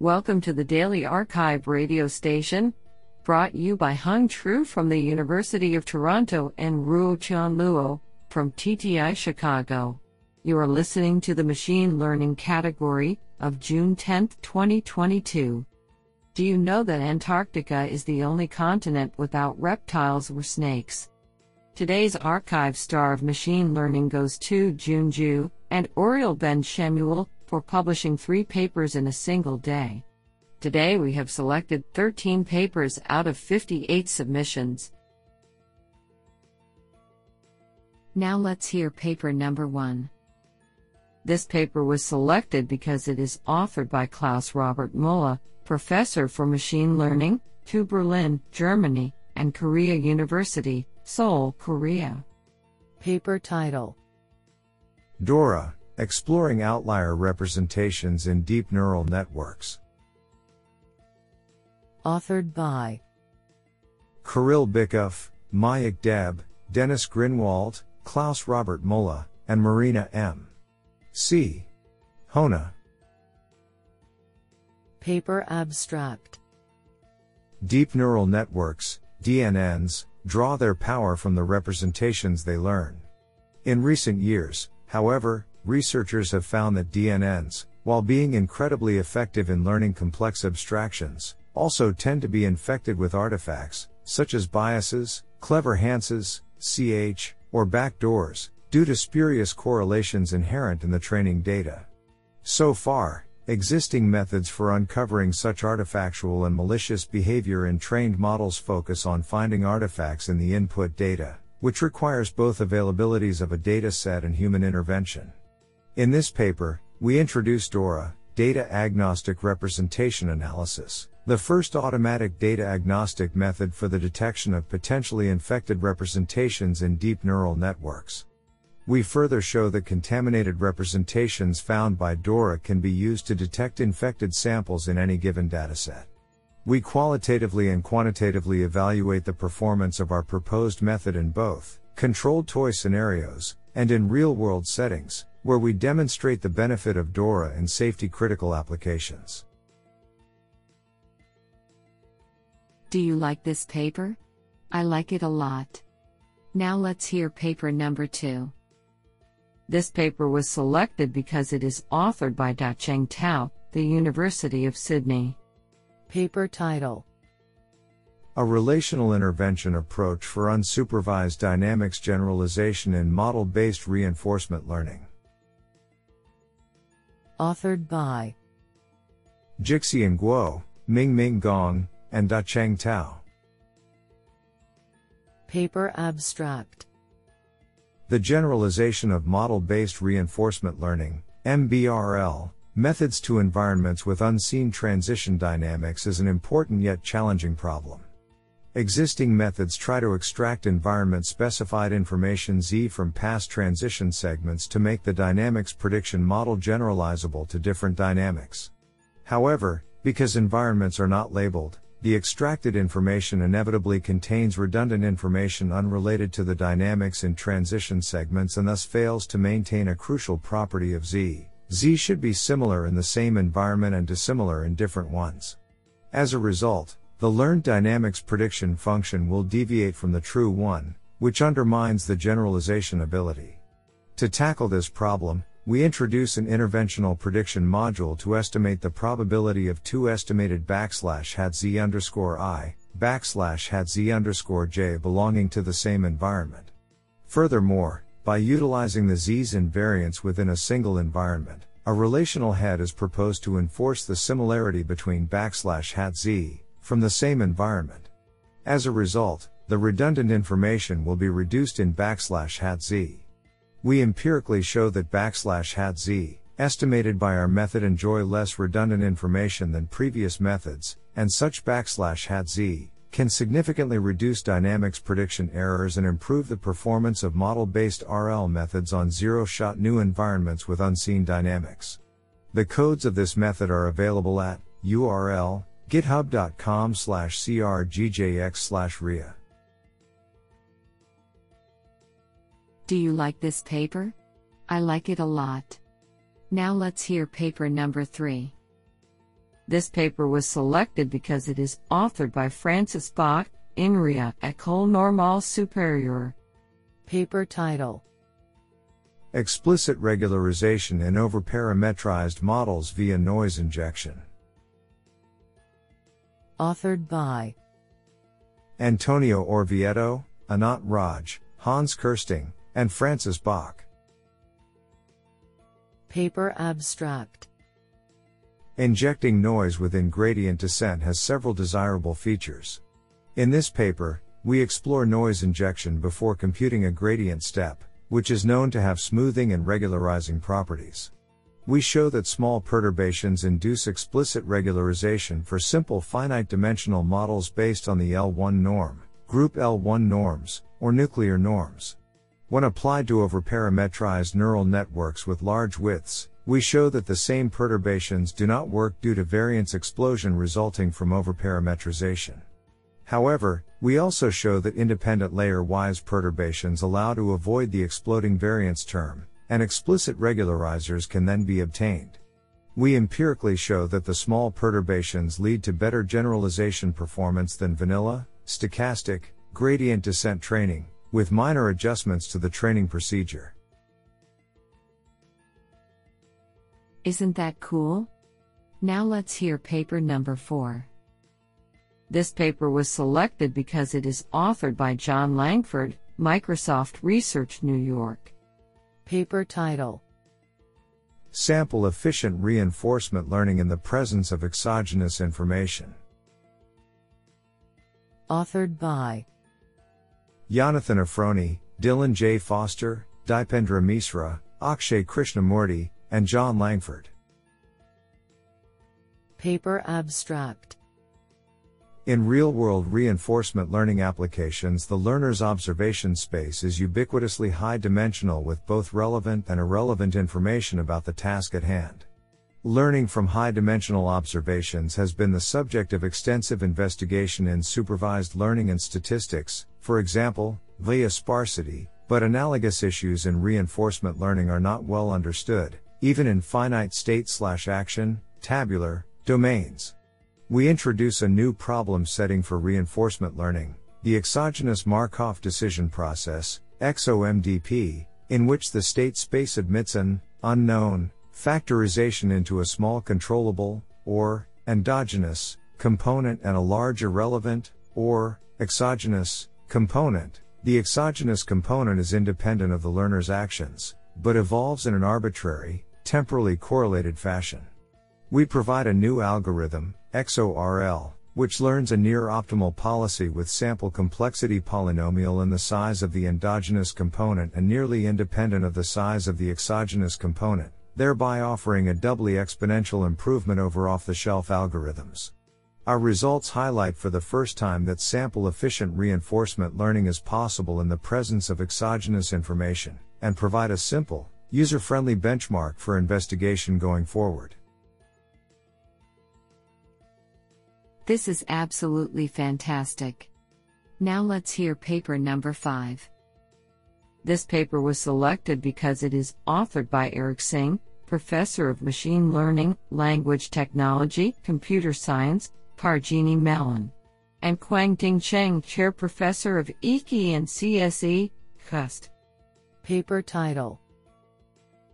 Welcome to the Daily Archive radio station, brought you by Hung Tru from the University of Toronto and Ruo Chan Luo from TTI Chicago. You are listening to the Machine Learning category of June 10, 2022. Do you know that Antarctica is the only continent without reptiles or snakes? Today's archive star of machine learning goes to Junju and Oriel Ben Shemuel for publishing three papers in a single day. Today we have selected 13 papers out of 58 submissions. Now let's hear paper number one. This paper was selected because it is authored by Klaus Robert Müller, professor for machine learning, to Berlin, Germany, and Korea University, Seoul, Korea. Paper title Dora Exploring Outlier Representations in Deep Neural Networks. Authored by Kirill Bykov, Mayukh Deb, Dennis Grinwald, Klaus Robert Müller, and Marina M. C. Höhne. Paper Abstract Deep neural networks, DNNs, draw their power from the representations they learn. In recent years, however, researchers have found that DNNs, while being incredibly effective in learning complex abstractions, also tend to be infected with artifacts, such as biases, clever-hances, CH, or backdoors, due to spurious correlations inherent in the training data. So far, existing methods for uncovering such artifactual and malicious behavior in trained models focus on finding artifacts in the input data, which requires both availabilities of a data set and human intervention. In this paper, we introduce DORA, Data Agnostic Representation Analysis, the first automatic data agnostic method for the detection of potentially infected representations in deep neural networks. We further show that contaminated representations found by DORA can be used to detect infected samples in any given dataset. We qualitatively and quantitatively evaluate the performance of our proposed method in both controlled toy scenarios and in real world settings, where we demonstrate the benefit of DORA in safety critical applications. Do you like this paper? I like it a lot. Now let's hear paper number two. This paper was selected because it is authored by Da Dacheng Tao, the University of Sydney. Paper title A relational intervention approach for unsupervised dynamics generalization in model based reinforcement learning. Authored by Jixian Guo, Mingming Gong, and Dacheng Tao. Paper Abstract The generalization of model based reinforcement learning, MBRL, methods to environments with unseen transition dynamics is an important yet challenging problem. Existing methods try to extract environment specified information Z from past transition segments to make the dynamics prediction model generalizable to different dynamics. However, because environments are not labeled, the extracted information inevitably contains redundant information unrelated to the dynamics in transition segments and thus fails to maintain a crucial property of Z. Z should be similar in the same environment and dissimilar in different ones. As a result, the learned dynamics prediction function will deviate from the true one, which undermines the generalization ability. To tackle this problem, we introduce an interventional prediction module to estimate the probability of two estimated backslash hat z underscore i, backslash hat z underscore j belonging to the same environment. Furthermore, by utilizing the z's invariance within a single environment, a relational head is proposed to enforce the similarity between backslash hat z, from the same environment. As a result, the redundant information will be reduced in backslash hat z. We empirically show that backslash hat z, estimated by our method enjoy less redundant information than previous methods, and such backslash hat z, can significantly reduce dynamics prediction errors and improve the performance of model-based RL methods on zero-shot new environments with unseen dynamics. The codes of this method are available at URL github.com slash crgjx slash ria. Do you like this paper? I like it a lot. Now let's hear paper number three. This paper was selected because it is authored by Francis Bach, INRIA, École Normale Supérieure. Paper title Explicit regularization in overparametrized models via noise injection. Authored by Antonio Orvieto, Anant Raj, Hans Kersting, and Francis Bach. Paper abstract Injecting noise within gradient descent has several desirable features. In this paper, we explore noise injection before computing a gradient step, which is known to have smoothing and regularizing properties. We show that small perturbations induce explicit regularization for simple finite dimensional models based on the L1 norm, group L1 norms, or nuclear norms. When applied to overparametrized neural networks with large widths, we show that the same perturbations do not work due to variance explosion resulting from overparametrization. However, we also show that independent layer-wise perturbations allow to avoid the exploding variance term, and explicit regularizers can then be obtained. We empirically show that the small perturbations lead to better generalization performance than vanilla, stochastic, gradient descent training, with minor adjustments to the training procedure. Isn't that cool? Now let's hear paper number 4. This paper was selected because it is authored by John Langford, Microsoft Research New York. Paper title Sample efficient reinforcement learning in the presence of exogenous information. Authored by Jonathan Efroni, Dylan J. Foster, Dipendra Misra, Akshay Krishnamurthy, and John Langford. Paper abstract In real world reinforcement learning applications, the learner's observation space is ubiquitously high dimensional with both relevant and irrelevant information about the task at hand. Learning from high dimensional observations has been the subject of extensive investigation in supervised learning and statistics, for example, via sparsity, but analogous issues in reinforcement learning are not well understood, even in finite state slash action, tabular, domains. We introduce a new problem setting for reinforcement learning, the exogenous Markov decision process, XOMDP, in which the state space admits an unknown factorization into a small controllable, or endogenous, component and a large irrelevant, or exogenous, component. The exogenous component is independent of the learner's actions, but evolves in an arbitrary, temporally correlated fashion. We provide a new algorithm, XORL, which learns a near optimal policy with sample complexity polynomial in the size of the endogenous component and nearly independent of the size of the exogenous component, thereby offering a doubly exponential improvement over off the shelf algorithms. Our results highlight for the first time that sample efficient reinforcement learning is possible in the presence of exogenous information, and provide a simple, user friendly benchmark for investigation going forward. This is absolutely fantastic. Now let's hear paper number 5. This paper was selected because it is authored by Eric Xing, Professor of Machine Learning, Language Technology, Computer Science, Carnegie Mellon, and Kwang-Ting Cheng, Chair Professor of EKI and CSE, CUST. Paper title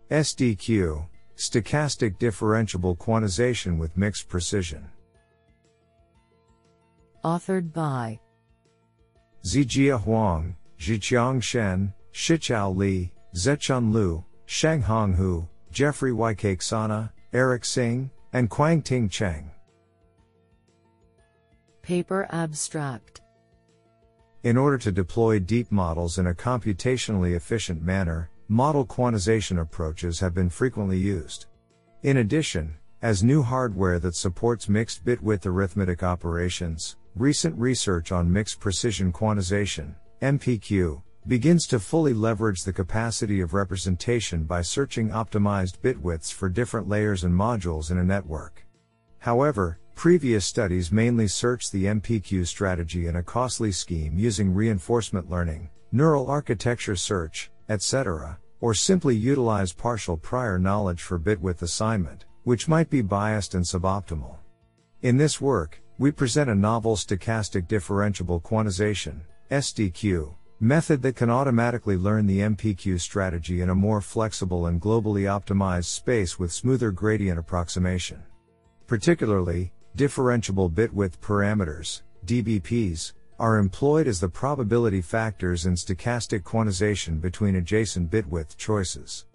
SDQ, Stochastic Differentiable Quantization with Mixed Precision. Authored by Xijie Huang, Zhiqiang Shen, Shichao Li, Zechun Liu, Xianghong Hu, Jeffrey Sana, Eric Xing, and Kwang-Ting Cheng. Paper abstract In order to deploy deep models in a computationally efficient manner, model quantization approaches have been frequently used. In addition, as new hardware that supports mixed bit width arithmetic operations, recent research on mixed precision quantization, MPQ, begins to fully leverage the capacity of representation by searching optimized bit widths for different layers and modules in a network. However, previous studies mainly searched the MPQ strategy in a costly scheme using reinforcement learning, neural architecture search, etc., or simply utilize partial prior knowledge for bit width assignment, which might be biased and suboptimal. In this work, we present a novel stochastic differentiable quantization SDQ, method that can automatically learn the MPQ strategy in a more flexible and globally optimized space with smoother gradient approximation. Particularly, differentiable bit width parameters, DBPs, are employed as the probability factors in stochastic quantization between adjacent bit width choices.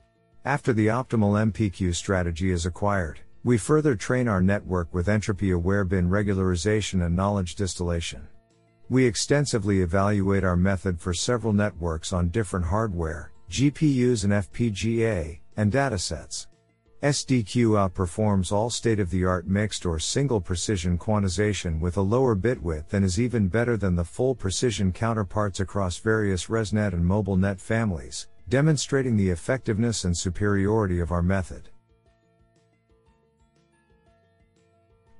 After the optimal MPQ strategy is acquired, we further train our network with entropy aware bin regularization and knowledge distillation. We extensively evaluate our method for several networks on different hardware, GPUs and FPGA, and datasets. SDQ outperforms all state of the art mixed or single precision quantization with a lower bit width and is even better than the full precision counterparts across various ResNet and MobileNet families, demonstrating the effectiveness and superiority of our method.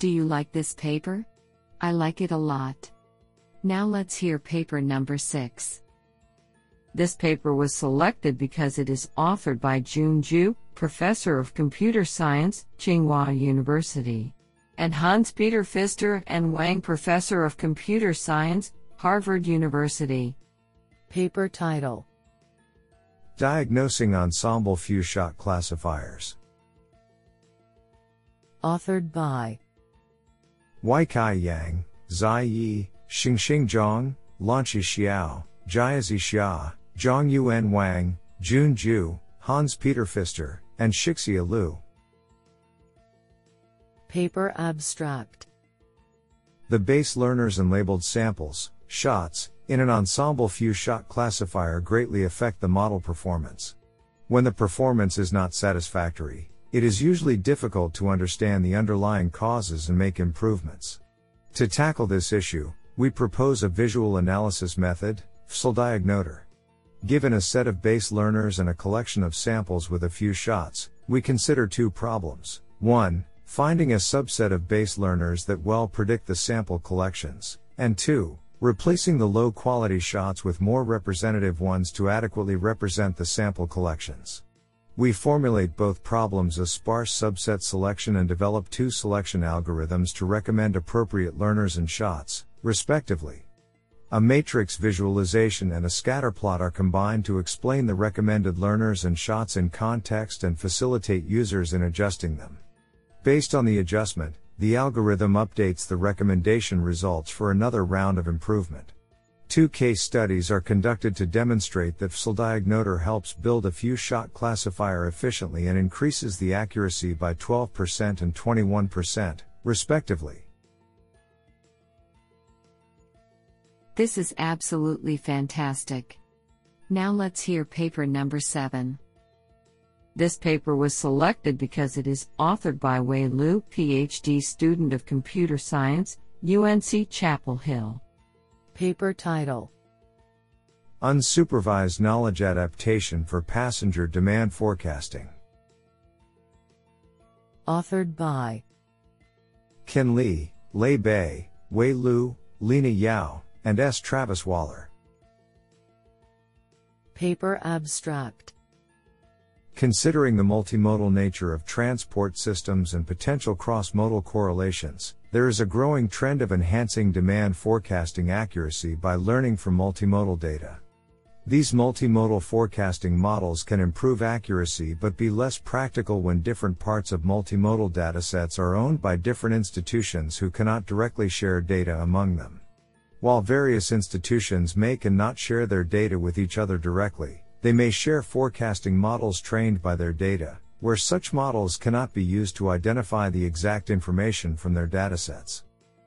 Do you like this paper? I like it a lot. Now let's hear paper number 6. This paper was selected because it is authored by Jun Zhu, Professor of Computer Science, Tsinghua University, and Hans Peter Pfister and Wang Professor of Computer Science, Harvard University. Paper title Diagnosing Ensemble Few Shot Classifiers. Authored by Weikai Yang, Xi Ye, Xingxing Zhang, Lanxi Xiao, Jiazhi Xia, Zhongyuan Wang, Jun Zhu, Hans Peter Pfister, and Shixia Liu. Paper Abstract The base learners and labeled samples, shots, in an ensemble few shot classifier greatly affect the model performance. When the performance is not satisfactory, it is usually difficult to understand the underlying causes and make improvements. To tackle this issue, we propose a visual analysis method, FSLDiagnotor. Given a set of base learners and a collection of samples with a few shots, we consider two problems. 1. Finding a subset of base learners that well predict the sample collections, and 2. Replacing the low quality shots with more representative ones to adequately represent the sample collections. We formulate both problems as sparse subset selection and develop two selection algorithms to recommend appropriate learners and shots, respectively. A matrix visualization and a scatterplot are combined to explain the recommended learners and shots in context and facilitate users in adjusting them. Based on the adjustment, the algorithm updates the recommendation results for another round of improvement. Two case studies are conducted to demonstrate that FSLDiagnotor helps build a few shot classifier efficiently and increases the accuracy by 12% and 21%, respectively. This is absolutely fantastic. Now let's hear paper number 7. This paper was selected because it is authored by Wei Lu, PhD student of computer science, UNC Chapel Hill. Paper title Unsupervised knowledge adaptation for passenger demand forecasting. Authored by Can Li, Lei Bai, Wei Lu, Lina Yao, and S. Travis Waller. Paper Abstract Considering the multimodal nature of transport systems and potential cross-modal correlations, there is a growing trend of enhancing demand forecasting accuracy by learning from multimodal data. These multimodal forecasting models can improve accuracy but be less practical when different parts of multimodal datasets are owned by different institutions who cannot directly share data among them. While various institutions may and not share their data with each other directly, they may share forecasting models trained by their data, where such models cannot be used to identify the exact information from their datasets.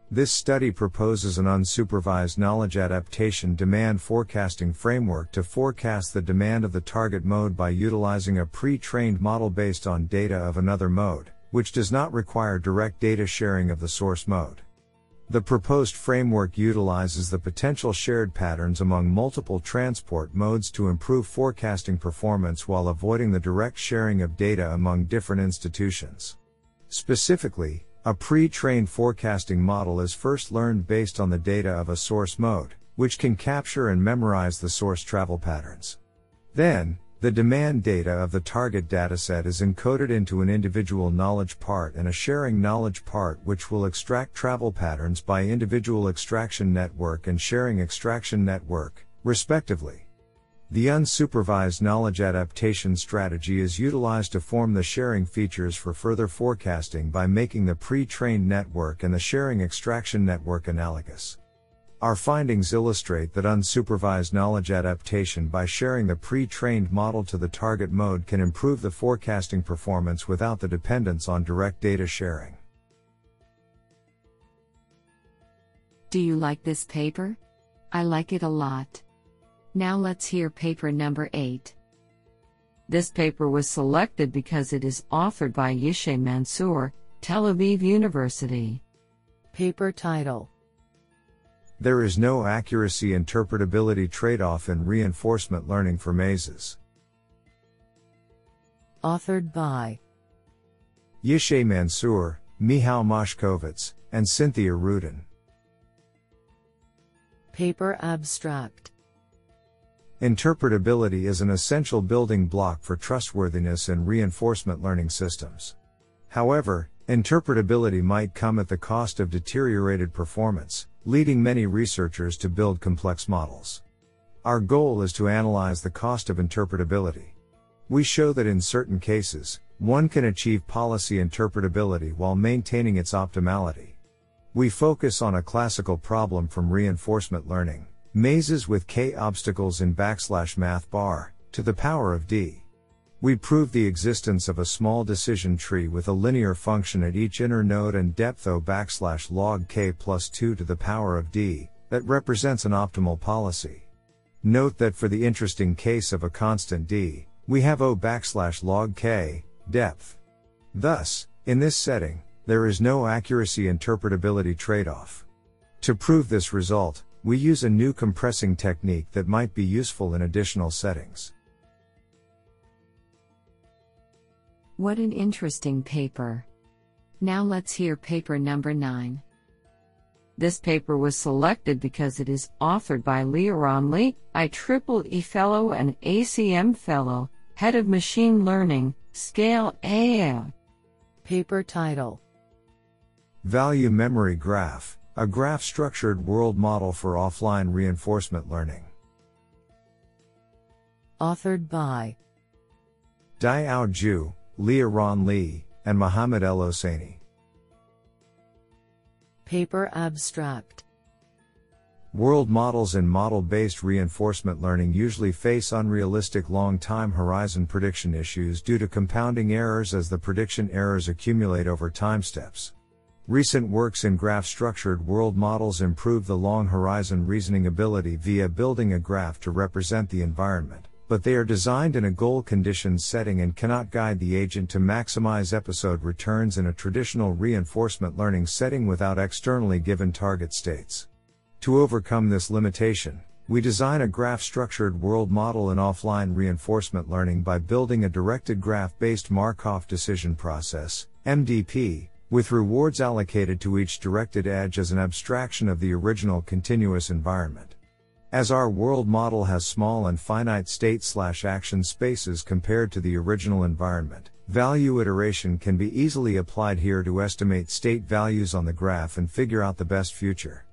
This study proposes an unsupervised knowledge adaptation demand forecasting framework to forecast the demand of the target mode by utilizing a pre-trained model based on data of another mode, which does not require direct data sharing of the source mode. The proposed framework utilizes the potential shared patterns among multiple transport modes to improve forecasting performance while avoiding the direct sharing of data among different institutions. Specifically, a pre-trained forecasting model is first learned based on the data of a source mode, which can capture and memorize the source travel patterns. Then, The demand data of the target dataset is encoded into an individual knowledge part and a sharing knowledge part which will extract travel patterns by individual extraction network and sharing extraction network, respectively. The unsupervised knowledge adaptation strategy is utilized to form the sharing features for further forecasting by making the pre-trained network and the sharing extraction network analogous. Our findings illustrate that unsupervised knowledge adaptation by sharing the pre-trained model to the target mode can improve the forecasting performance without the dependence on direct data sharing. Do you like this paper? I like it a lot. Now let's hear paper number 8. This paper was selected because it is authored by Yishay Mansour, Tel Aviv University. Paper title there is no accuracy interpretability trade off in reinforcement learning for mazes. Authored by Yishay Mansour, Michal Moshkovitz, and Cynthia Rudin. Paper Abstract Interpretability is an essential building block for trustworthiness in reinforcement learning systems. However, interpretability might come at the cost of deteriorated performance, leading many researchers to build complex models. Our goal is to analyze the cost of interpretability. We show that in certain cases, one can achieve policy interpretability while maintaining its optimality. We focus on a classical problem from reinforcement learning, mazes with k obstacles in backslash math bar, to the power of d. We prove the existence of a small decision tree with a linear function at each inner node and depth O backslash log k plus 2 to the power of d, that represents an optimal policy. Note that for the interesting case of a constant d, we have O backslash log k, depth. Thus, in this setting, there is no accuracy interpretability trade-off. To prove this result, we use a new compressing technique that might be useful in additional settings. What an interesting paper. Now let's hear paper number 9. This paper was selected because it is authored by Liaron Lee, IEEE Fellow and ACM Fellow, Head of Machine Learning, Scale AI. Paper title Value Memory Graph, a graph structured world model for offline reinforcement learning. Authored by Deyao Zhu, Liaron Lee, and Mohammed El Hosseini. Paper Abstract World models in model based reinforcement learning usually face unrealistic long time horizon prediction issues due to compounding errors as the prediction errors accumulate over time steps. Recent works in graph structured world models improve the long horizon reasoning ability via building a graph to represent the environment but they are designed in a goal conditioned setting and cannot guide the agent to maximize episode returns in a traditional reinforcement learning setting without externally given target states. To overcome this limitation, we design a graph structured world model in offline reinforcement learning by building a directed graph based Markov decision process, MDP, with rewards allocated to each directed edge as an abstraction of the original continuous environment. As our world model has small and finite state slash action spaces compared to the original environment, value iteration can be easily applied here to estimate state values on the graph and figure out the best future.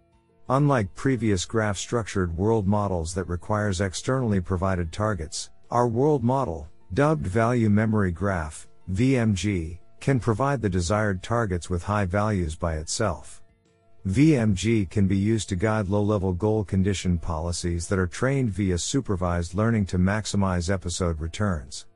Unlike previous graph structured world models that requires externally provided targets, our world model, dubbed value memory graph, VMG, can provide the desired targets with high values by itself. VMG can be used to guide low-level goal condition policies that are trained via supervised learning to maximize episode returns.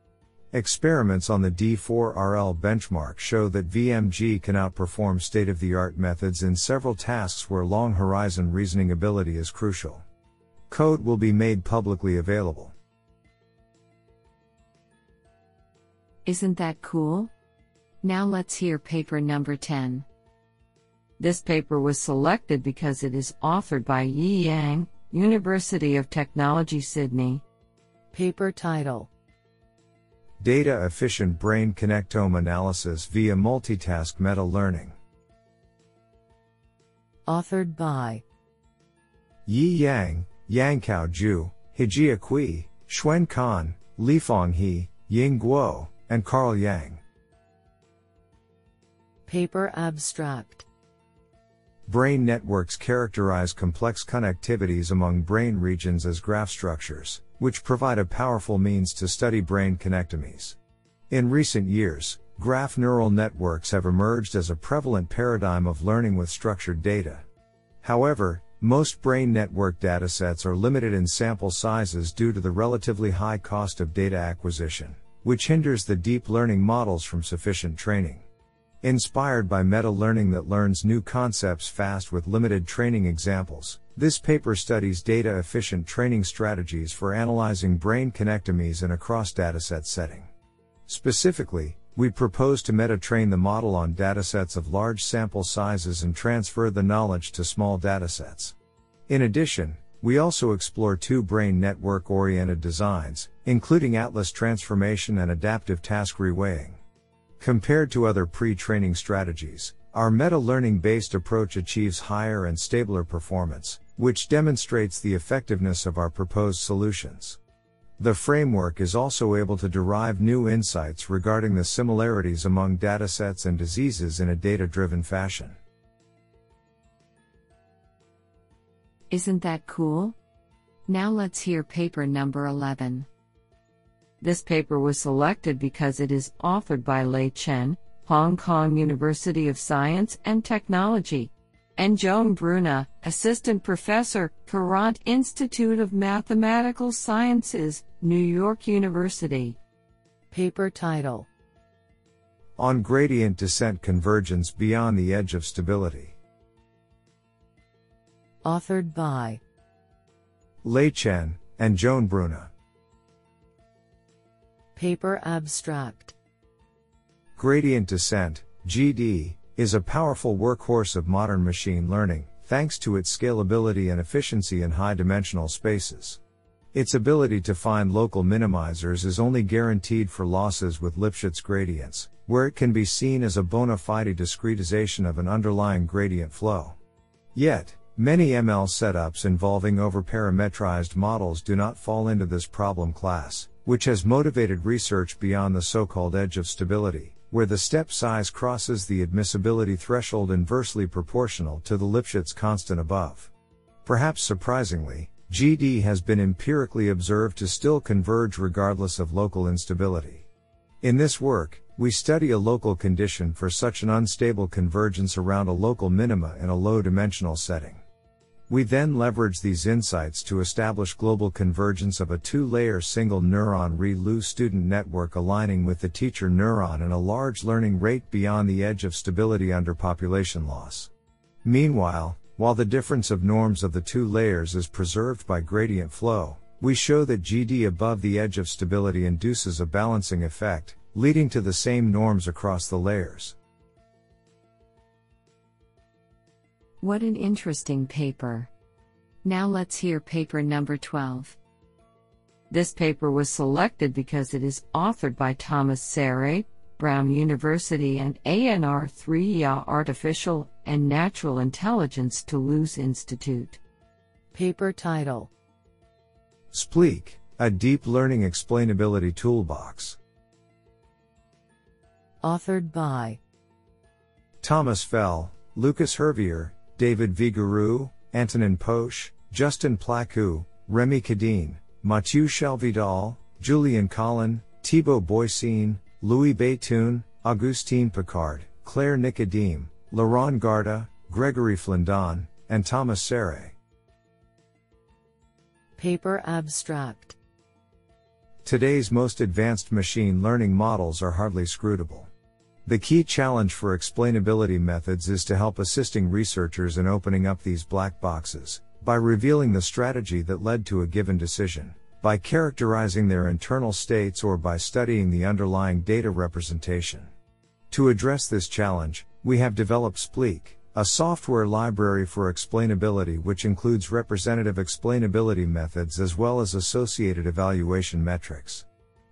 Experiments on the D4RL benchmark show that VMG can outperform state-of-the-art methods in several tasks where long horizon reasoning ability is crucial. Code will be made publicly available. Isn't that cool? Now let's hear paper number 10. This paper was selected because it is authored by Yi Yang, University of Technology Sydney. Paper title Data Efficient Brain Connectome Analysis via Multitask Meta Learning. Authored by Yi Yang, Yanqiao Zhu, Hejie Cui, Xuan Kan, Lifang He, Ying Guo, and Carl Yang. Paper Abstract Brain networks characterize complex connectivities among brain regions as graph structures, which provide a powerful means to study brain connectomies. In recent years, graph neural networks have emerged as a prevalent paradigm of learning with structured data. However, most brain network datasets are limited in sample sizes due to the relatively high cost of data acquisition, which hinders the deep learning models from sufficient training. Inspired by meta learning that learns new concepts fast with limited training examples, this paper studies data efficient training strategies for analyzing brain connectomies in a cross dataset setting. Specifically, we propose to meta train the model on datasets of large sample sizes and transfer the knowledge to small datasets. In addition, we also explore two brain network oriented designs, including Atlas transformation and adaptive task reweighing. Compared to other pre-training strategies, our meta-learning based approach achieves higher and stabler performance, which demonstrates the effectiveness of our proposed solutions. The framework is also able to derive new insights regarding the similarities among datasets and diseases in a data-driven fashion. Isn't that cool? Now let's hear paper number 11. This paper was selected because it is authored by Lei Chen, Hong Kong University of Science and Technology, and Joan Bruna, Assistant Professor, Courant Institute of Mathematical Sciences, New York University. Paper title On Gradient Descent Convergence Beyond the Edge of Stability. Authored by Lei Chen and Joan Bruna. Paper Abstract Gradient descent, GD, is a powerful workhorse of modern machine learning, thanks to its scalability and efficiency in high dimensional spaces. Its ability to find local minimizers is only guaranteed for losses with Lipschitz gradients, where it can be seen as a bona fide discretization of an underlying gradient flow. Yet, many ML setups involving overparametrized models do not fall into this problem class, which has motivated research beyond the so-called edge of stability, where the step size crosses the admissibility threshold inversely proportional to the Lipschitz constant above. Perhaps surprisingly, GD has been empirically observed to still converge regardless of local instability. In this work, we study a local condition for such an unstable convergence around a local minima in a low dimensional setting. We then leverage these insights to establish global convergence of a two-layer single neuron ReLU student network aligning with the teacher neuron and a large learning rate beyond the edge of stability under population loss. Meanwhile, while the difference of norms of the two layers is preserved by gradient flow, we show that GD above the edge of stability induces a balancing effect, leading to the same norms across the layers. What an interesting paper. Now let's hear paper number 12. This paper was selected because it is authored by Thomas Serre, Brown University and ANR 3IA Artificial and Natural Intelligence Toulouse Institute. Paper title Xplique, a deep learning explainability toolbox. Authored by Thomas Fel, Lucas Hervier, David Vigouroux, Antonin Poche, Justin Plakoo, Remy Cadène, Mathieu Chalvidal, Julian Collin, Thibaut Boissin, Louis Béthune, Augustine Picard, Claire Nicodeme, Laurent Garda, Gregory Flandin, and Thomas Serre. Paper Abstract Today's most advanced machine learning models are hardly scrutable. The key challenge for explainability methods is to help assisting researchers in opening up these black boxes, by revealing the strategy that led to a given decision, by characterizing their internal states or by studying the underlying data representation. To address this challenge, we have developed Xplique, a software library for explainability which includes representative explainability methods as well as associated evaluation metrics.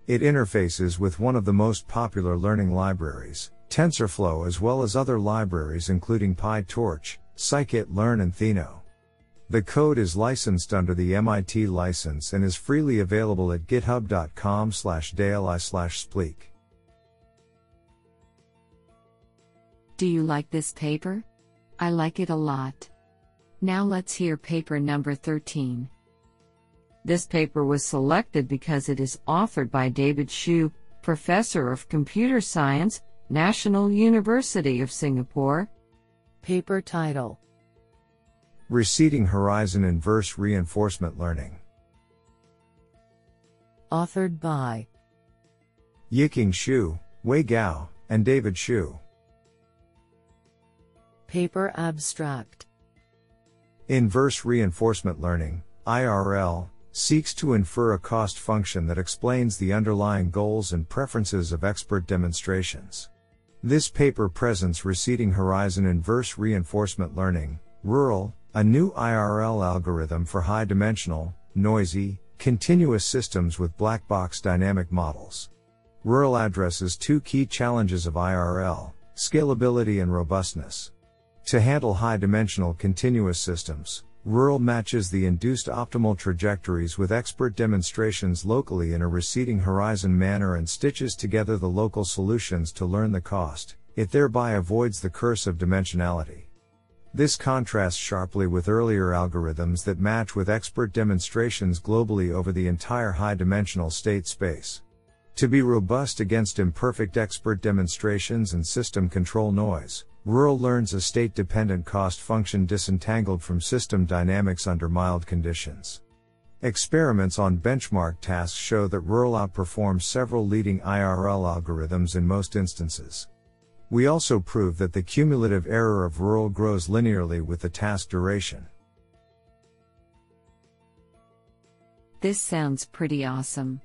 It interfaces with one of the most popular learning libraries, TensorFlow as well as other libraries including PyTorch, scikit-learn and Theano. The code is licensed under the MIT license and is freely available at github.com slash daily slash xplique. Do you like this paper? I like it a lot. Now let's hear paper number 13. This paper was selected because it is authored by David Hsu, Professor of Computer Science, National University of Singapore. Paper title Receding Horizon Inverse Reinforcement Learning. Authored by Yiqing Xu, Wei Gao, and David Hsu. Paper abstract Inverse reinforcement learning, IRL, seeks to infer a cost function that explains the underlying goals and preferences of expert demonstrations. This paper presents receding horizon inverse reinforcement learning, rural, a new IRL algorithm for high dimensional, noisy, continuous systems with black box dynamic models. Rural addresses two key challenges of IRL scalability and robustness. To handle high dimensional continuous systems, RURL matches the induced optimal trajectories with expert demonstrations locally in a receding horizon manner and stitches together the local solutions to learn the cost. It thereby avoids the curse of dimensionality. This contrasts sharply with earlier algorithms that match with expert demonstrations globally over the entire high dimensional state space. To be robust against imperfect expert demonstrations and system control noise, RURL learns a state dependent cost function disentangled from system dynamics under mild conditions. Experiments on benchmark tasks show that rural outperforms several leading IRL algorithms in most instances. We also prove that the cumulative error of rural grows linearly with the task duration. This sounds pretty awesome.